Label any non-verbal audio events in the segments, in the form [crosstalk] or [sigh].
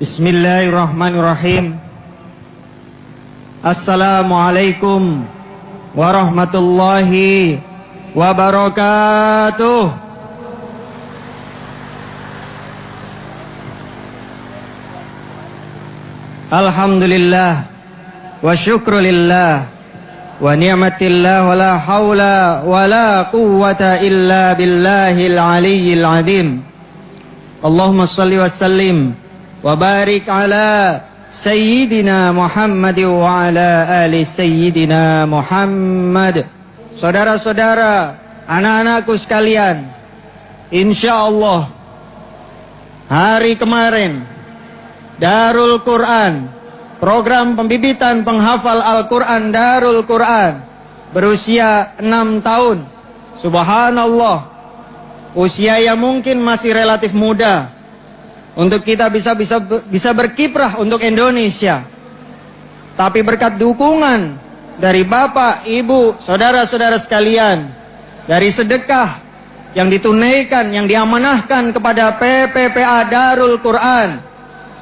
Bismillahirrahmanirrahim. Assalamualaikum warahmatullahi wabarakatuh. Alhamdulillah wa syukrulillah wa ni'matillah wa la hawla wa la quwwata illa billahil aliyyil azim. Allahumma salli wa sallim ala Sayyidina Muhammad wa ala ali Sayyidina Muhammad. Saudara-saudara, anak-anakku sekalian, insya Allah hari kemarin Darul Quran, program pembibitan penghafal Al-Quran Darul Quran berusia 6 tahun. Subhanallah, usia yang mungkin masih relatif muda, untuk kita bisa bisa bisa berkiprah untuk Indonesia. Tapi berkat dukungan dari Bapak, Ibu, saudara-saudara sekalian, dari sedekah yang ditunaikan, yang diamanahkan kepada PPPA Darul Quran,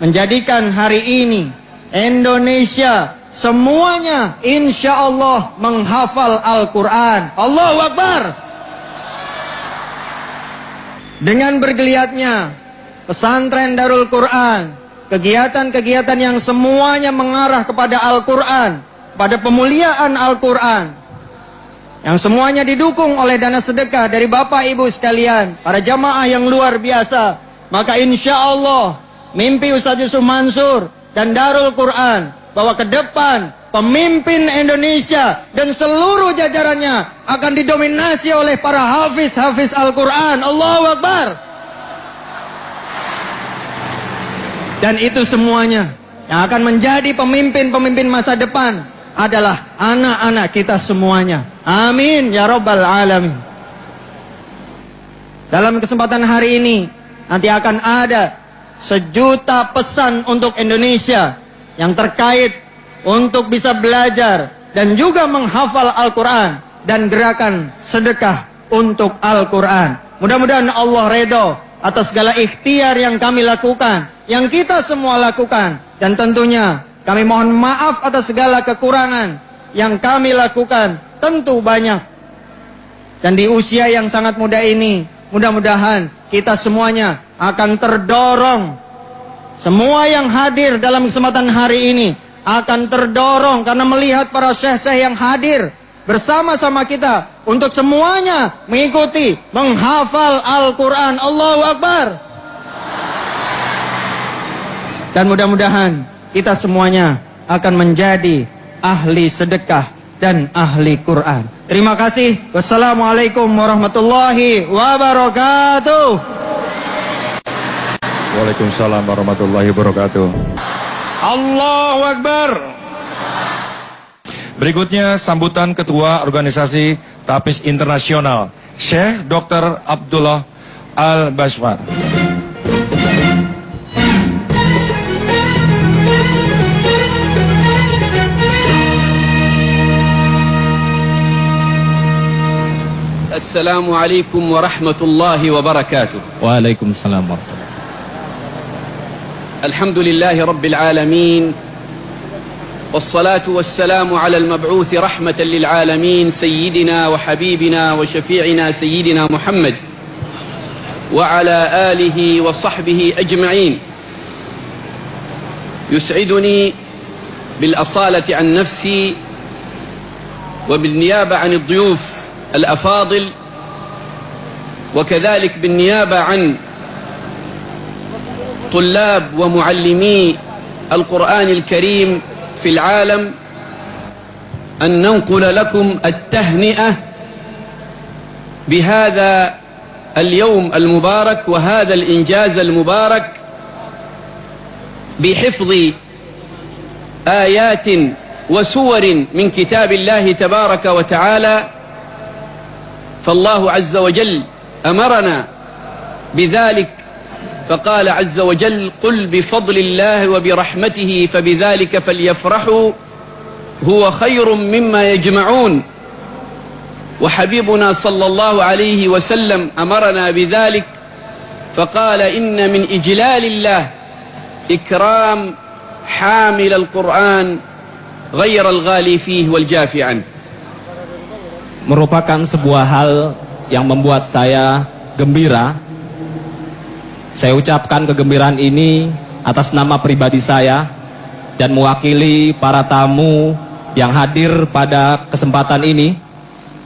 menjadikan hari ini Indonesia semuanya insya Allah menghafal Al-Quran. Allahu Akbar. Dengan bergeliatnya pesantren Darul Quran, kegiatan-kegiatan yang semuanya mengarah kepada Al-Quran, pada pemuliaan Al-Quran, yang semuanya didukung oleh dana sedekah dari Bapak Ibu sekalian, para jamaah yang luar biasa, maka insya Allah mimpi Ustaz Yusuf Mansur dan Darul Quran bahwa ke depan pemimpin Indonesia dan seluruh jajarannya akan didominasi oleh para hafiz-hafiz Al-Quran. Allahu Akbar. Dan itu semuanya yang akan menjadi pemimpin-pemimpin masa depan adalah anak-anak kita semuanya. Amin ya robbal alamin. Dalam kesempatan hari ini nanti akan ada sejuta pesan untuk Indonesia yang terkait untuk bisa belajar dan juga menghafal Al-Quran dan gerakan sedekah untuk Al-Quran. Mudah-mudahan Allah redho atas segala ikhtiar yang kami lakukan yang kita semua lakukan. Dan tentunya kami mohon maaf atas segala kekurangan yang kami lakukan. Tentu banyak. Dan di usia yang sangat muda ini, mudah-mudahan kita semuanya akan terdorong. Semua yang hadir dalam kesempatan hari ini akan terdorong karena melihat para syekh-syekh yang hadir bersama-sama kita untuk semuanya mengikuti menghafal Al-Quran. Allahu Akbar. Dan mudah-mudahan kita semuanya akan menjadi ahli sedekah dan ahli Quran. Terima kasih. Wassalamualaikum warahmatullahi wabarakatuh. Waalaikumsalam warahmatullahi wabarakatuh. Allahu Akbar. Berikutnya sambutan Ketua Organisasi Tapis Internasional, Syekh Dr. Abdullah Al-Baswar. السلام عليكم ورحمة الله وبركاته. وعليكم السلام ورحمة الله. الحمد لله رب العالمين والصلاة والسلام على المبعوث رحمة للعالمين سيدنا وحبيبنا وشفيعنا سيدنا محمد وعلى آله وصحبه أجمعين. يسعدني بالأصالة عن نفسي وبالنيابة عن الضيوف الأفاضل وكذلك بالنيابة عن طلاب ومعلمي القرآن الكريم في العالم أن ننقل لكم التهنئة بهذا اليوم المبارك وهذا الإنجاز المبارك بحفظ آيات وسور من كتاب الله تبارك وتعالى. فالله عز وجل أمرنا بذلك فقال عز وجل قل بفضل الله وبرحمته فبذلك فليفرحوا هو خير مما يجمعون وحبيبنا صلى الله عليه وسلم أمرنا بذلك فقال إن من إجلال الله إكرام حامل القرآن غير الغالي فيه والجافي عنه Merupakan sebuah hal yang membuat saya gembira. Saya ucapkan kegembiraan ini atas nama pribadi saya dan mewakili para tamu yang hadir pada kesempatan ini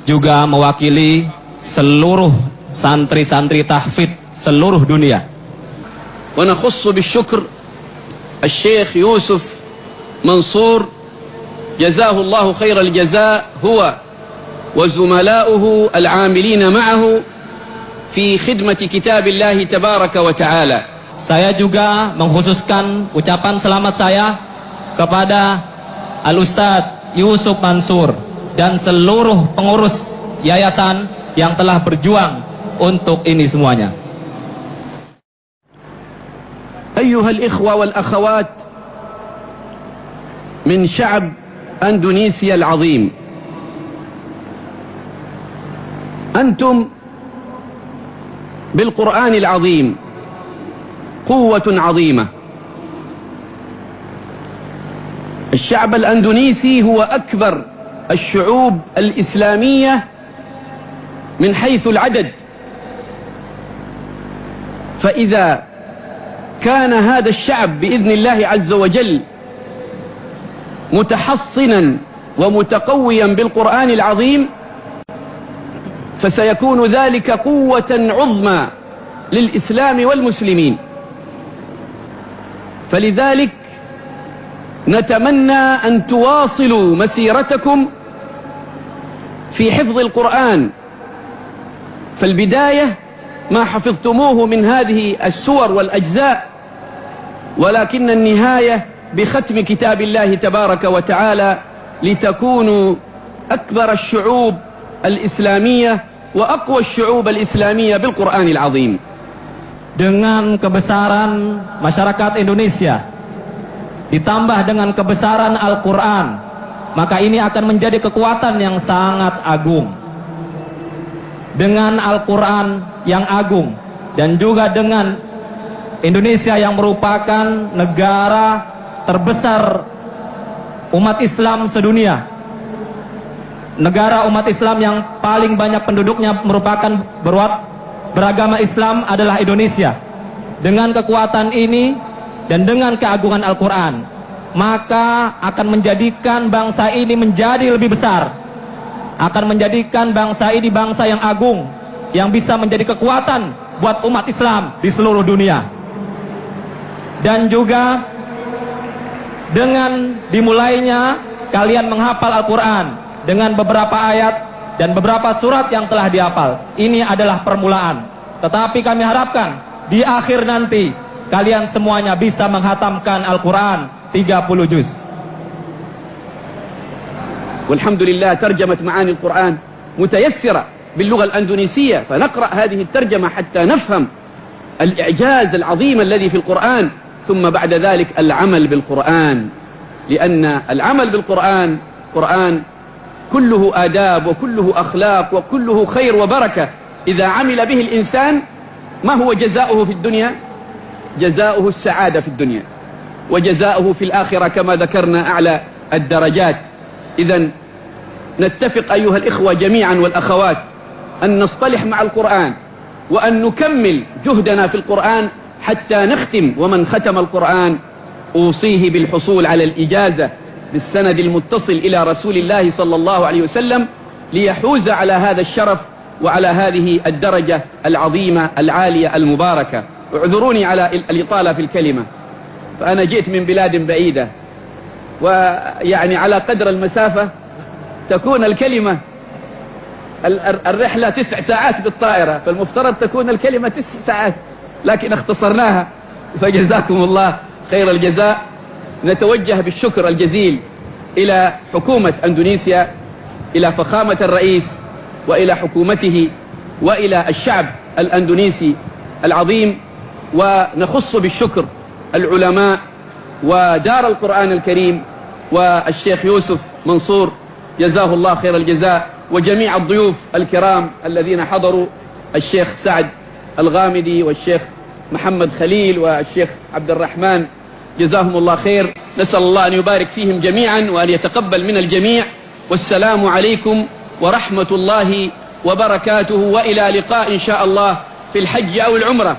juga mewakili seluruh santri-santri tahfidz seluruh dunia. ونخص بالشكر الشيخ يوسف منصور جزاه الله خير الجزاء هو وزملاؤه العاملين معه في خدمة كتاب الله تبارك وتعالى Saya juga mengkhususkan ucapan selamat saya kepada Al-Ustadz Yusuf Mansur dan seluruh pengurus yayasan yang telah berjuang untuk ini semuanya. أيها الإخوة والأخوات من شعب أندونيسيا العظيم أنتم بالقرآن العظيم قوة عظيمة. الشعب الأندونيسي هو أكبر الشعوب الإسلامية من حيث العدد. فإذا كان هذا الشعب بإذن الله عز وجل متحصنا ومتقويا بالقرآن العظيم فسيكون ذلك قوة عظمى للإسلام والمسلمين. فلذلك نتمنى أن تواصلوا مسيرتكم في حفظ القرآن. فالبداية ما حفظتموه من هذه السور والأجزاء ولكن النهاية بختم كتاب الله تبارك وتعالى لتكونوا أكبر الشعوب الإسلامية وأقوى الشعوب الإسلامية بالقرآن العظيم Dengan kebesaran masyarakat Indonesia ditambah dengan kebesaran Al-Quran maka ini akan menjadi kekuatan yang sangat agung dengan Al-Quran yang agung dan juga dengan Indonesia yang merupakan negara terbesar umat Islam sedunia negara umat Islam yang paling banyak penduduknya merupakan berwat beragama Islam adalah Indonesia. Dengan kekuatan ini dan dengan keagungan Al-Quran, maka akan menjadikan bangsa ini menjadi lebih besar. Akan menjadikan bangsa ini bangsa yang agung, yang bisa menjadi kekuatan buat umat Islam di seluruh dunia. Dan juga dengan dimulainya kalian menghafal Al-Quran dengan beberapa ayat dan beberapa surat yang telah dihafal. Ini adalah permulaan. Tetapi kami harapkan di akhir nanti kalian semuanya bisa menghatamkan Al-Quran 30 juz. والحمد لله ترجمة معاني القرآن متيسرة باللغة الأندونيسية فنقرأ هذه الترجمة حتى نفهم الإعجاز العظيم الذي في القرآن ثم بعد ذلك العمل بالقرآن لأن العمل بالقرآن قرآن كله آداب وكله أخلاق وكله خير وبركة. إذا عمل به الإنسان ما هو جزاؤه في الدنيا؟ جزاؤه السعادة في الدنيا. وجزاؤه في الآخرة كما ذكرنا أعلى الدرجات. إذا نتفق أيها الإخوة جميعا والأخوات أن نصطلح مع القرآن وأن نكمل جهدنا في القرآن حتى نختم. ومن ختم القرآن أوصيه بالحصول على الإجازة. بالسند المتصل إلى رسول الله صلى الله عليه وسلم ليحوز على هذا الشرف وعلى هذه الدرجة العظيمة العالية المباركة. اعذروني على الإطالة في الكلمة. فأنا جئت من بلاد بعيدة. ويعني على قدر المسافة تكون الكلمة الرحلة تسع ساعات بالطائرة. فالمفترض تكون الكلمة تسع ساعات. لكن اختصرناها. فجزاكم الله خير الجزاء. نتوجه بالشكر الجزيل إلى حكومة أندونيسيا إلى فخامة الرئيس وإلى حكومته وإلى الشعب الأندونيسي العظيم. ونخص بالشكر العلماء ودار القرآن الكريم والشيخ يوسف منصور. جزاه الله خير الجزاء. وجميع الضيوف الكرام الذين حضروا الشيخ سعد الغامدي والشيخ محمد خليل والشيخ عبد الرحمن جزاهم الله خير نسأل الله أن يبارك فيهم جميعا وأن يتقبل من الجميع والسلام عليكم ورحمة الله وبركاته وإلى لقاء إن شاء الله في الحج أو العمرة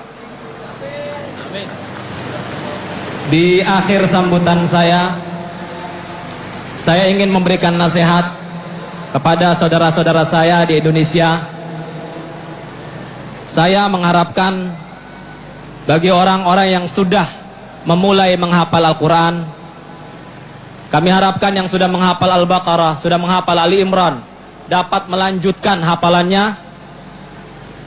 Di akhir sambutan saya, saya ingin memberikan nasihat kepada saudara-saudara saya di Indonesia. Saya mengharapkan bagi orang-orang yang sudah memulai menghafal Al-Quran, kami harapkan yang sudah menghafal Al-Baqarah, sudah menghafal Ali Imran, dapat melanjutkan hafalannya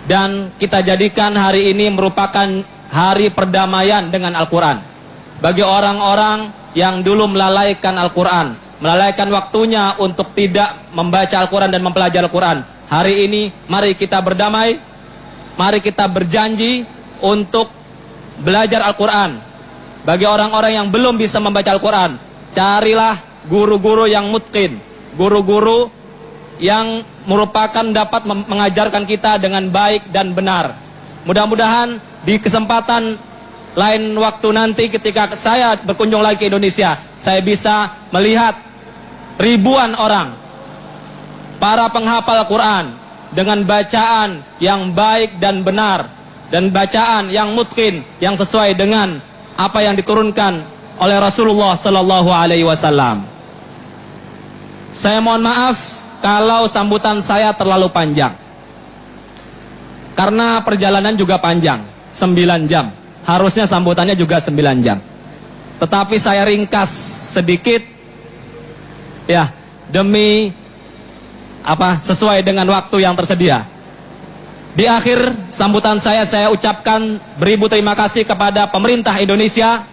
dan kita jadikan hari ini merupakan hari perdamaian dengan Al-Quran. Bagi orang-orang yang dulu melalaikan Al-Quran, melalaikan waktunya untuk tidak membaca Al-Quran dan mempelajari Al-Quran. Hari ini mari kita berdamai, mari kita berjanji untuk belajar Al-Quran. Bagi orang-orang yang belum bisa membaca Al-Quran, carilah guru-guru yang mutkin, guru-guru yang merupakan dapat mengajarkan kita dengan baik dan benar. Mudah-mudahan di kesempatan lain waktu nanti ketika saya berkunjung lagi ke Indonesia, saya bisa melihat ribuan orang, para penghafal Quran dengan bacaan yang baik dan benar, dan bacaan yang mungkin, yang sesuai dengan apa yang diturunkan oleh Rasulullah Sallallahu Alaihi Wasallam. Saya mohon maaf kalau sambutan saya terlalu panjang. Karena perjalanan juga panjang, 9 jam. Harusnya sambutannya juga 9 jam. Tetapi saya ringkas sedikit ya demi apa sesuai dengan waktu yang tersedia. Di akhir sambutan saya saya ucapkan beribu terima kasih kepada pemerintah Indonesia,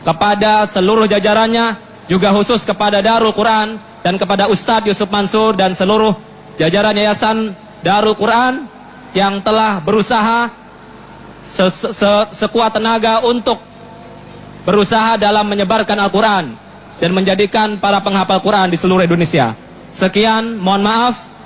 kepada seluruh jajarannya, juga khusus kepada Darul Quran dan kepada Ustadz Yusuf Mansur dan seluruh jajaran Yayasan Darul Quran yang telah berusaha se -se sekuat tenaga untuk berusaha dalam menyebarkan Al-Quran dan menjadikan para penghafal Quran di seluruh Indonesia. Sekian, mohon maaf.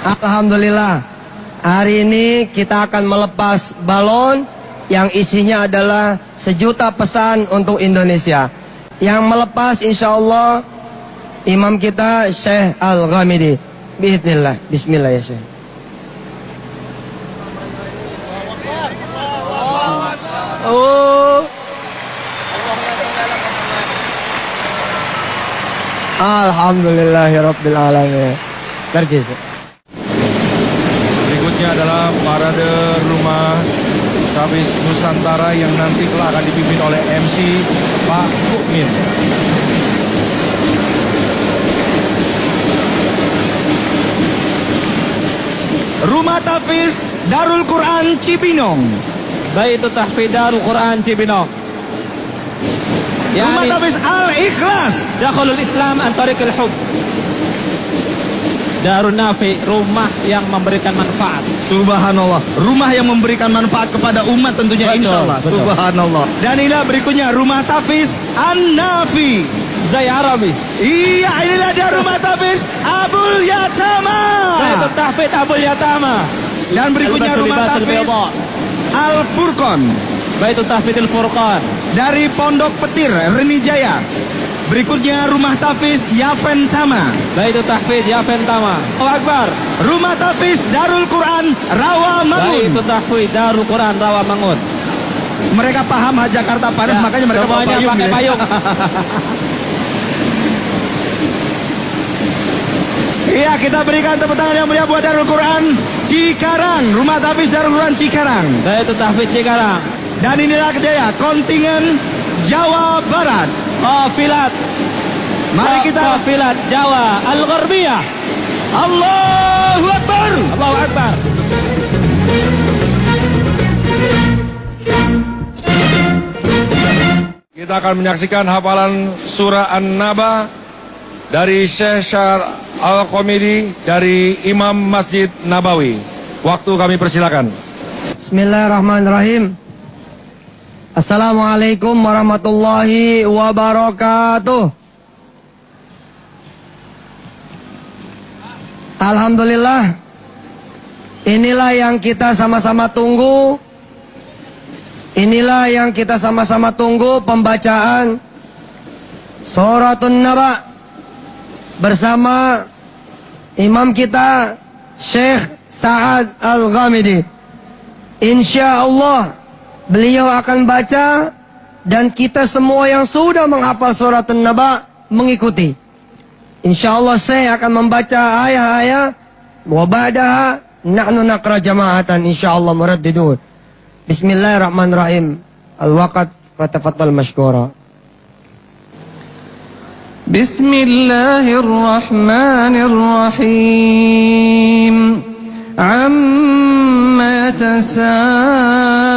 Alhamdulillah. Hari ini kita akan melepas balon yang isinya adalah sejuta pesan untuk Indonesia. Yang melepas insya Allah imam kita Syekh Al-Ghamidi. Bismillah. Bismillah ya Syekh. Oh. Alhamdulillahirabbil alamin. Parade rumah Sabis Nusantara yang nanti telah akan dipimpin oleh MC Pak Mukmin. Rumah Tafiz Darul Quran Cibinong. Baitu Tahfidz Darul Quran Cibinong. Rumah Tafiz Al Ikhlas. Dakhulul Islam an tariqil hub. Darun Nafi, rumah yang memberikan manfaat. Subhanallah. Rumah yang memberikan manfaat kepada umat tentunya Betul, insya Allah. betul. Subhanallah. Dan inilah berikutnya Rumah Tafiz An-Nafi. Zai Arabi. Iya inilah dia Rumah Tafiz Abul Yatama. Tahfidz Abul Yatama. Dan berikutnya Rumah Bayda. Al-Furqan. Baitu Tahfidzul Furqan. Dari Pondok Petir, Renijaya. Berikutnya Rumah Tafiz Yafen Tama. Baitu Tahfidz Yafen Tama. Allahu Akbar. Rumah Tafiz Darul Quran Rawa Mangun. Tahfidz Darul Quran Rawamangun. Mereka paham Jakarta panas Ya, makanya mereka bawa semuanya pakai ya. payung. [laughs] Iya kita berikan tepuk tangan yang mulia buat Darul Quran Cikarang. Rumah Tafiz Darul Quran Cikarang. Baitu Tahfidz Cikarang. Dan inilah dia kontingen Jawa Barat. Qafilat. Mari kita Qafilat Jawa Al-Gharbiyah. Allahu Akbar. Allahu Akbar. kita akan menyaksikan hafalan surah An-Naba dari Syekh Syar Al-Komidi dari Imam Masjid Nabawi. Waktu kami persilakan. Bismillahirrahmanirrahim. Assalamualaikum warahmatullahi wabarakatuh. Alhamdulillah. Inilah yang kita sama-sama tunggu. Inilah yang kita sama-sama tunggu pembacaan Suratun Naba bersama imam kita Syekh Sa'ad Al-Ghamidi. Insya Allah Beliau akan baca dan kita semua yang sudah menghafal surat An-Naba mengikuti. Insya Allah saya akan membaca ayat-ayat wabadaha nahnu naqra jama'atan insyaallah muraddidun. Bismillahirrahmanirrahim. Al-waqt wa tafaddal mashkura. Bismillahirrahmanirrahim. Amma tasaa'a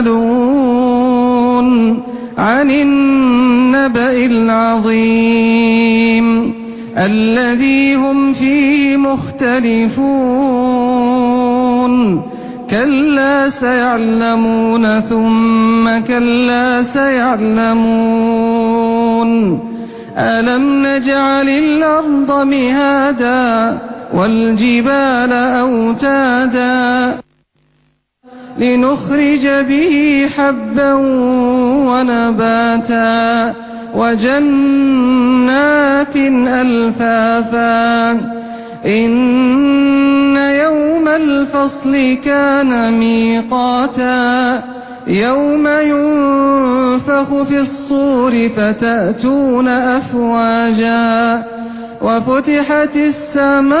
يتساءلون عن النبأ العظيم الذي هم فيه مختلفون. كلا سيعلمون ثم كلا سيعلمون. ألم نجعل الأرض مهادا والجبال أوتادا لنخرج به حبا ونباتا وجنات ألفافا. إن يوم الفصل كان ميقاتا. يوم ينفخ في الصور فتأتون أفواجا. وفتحت السماء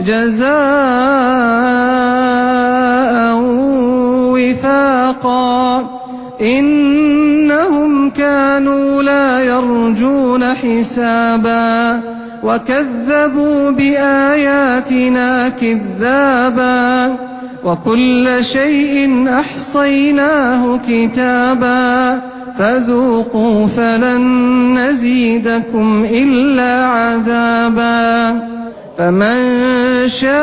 جزاء وفاقا. إنهم كانوا لا يرجون حسابا. وكذبوا بآياتنا كذابا. وكل شيء أحصيناه كتابا. فذوقوا فلن نزيدكم إلا عذابا. فمن شاء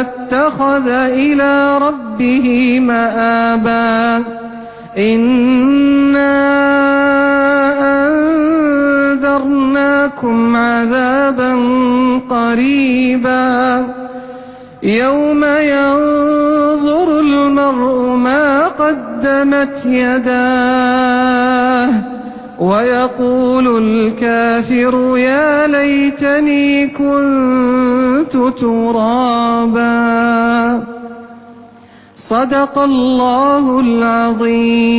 اتخذ إلى ربه مآبا إنا أنذرناكم عذابا قريبا يوم ينظر المرء ما قدمت يداه ويقول الكافر يا ليتني كنت ترابا. صدق الله العظيم.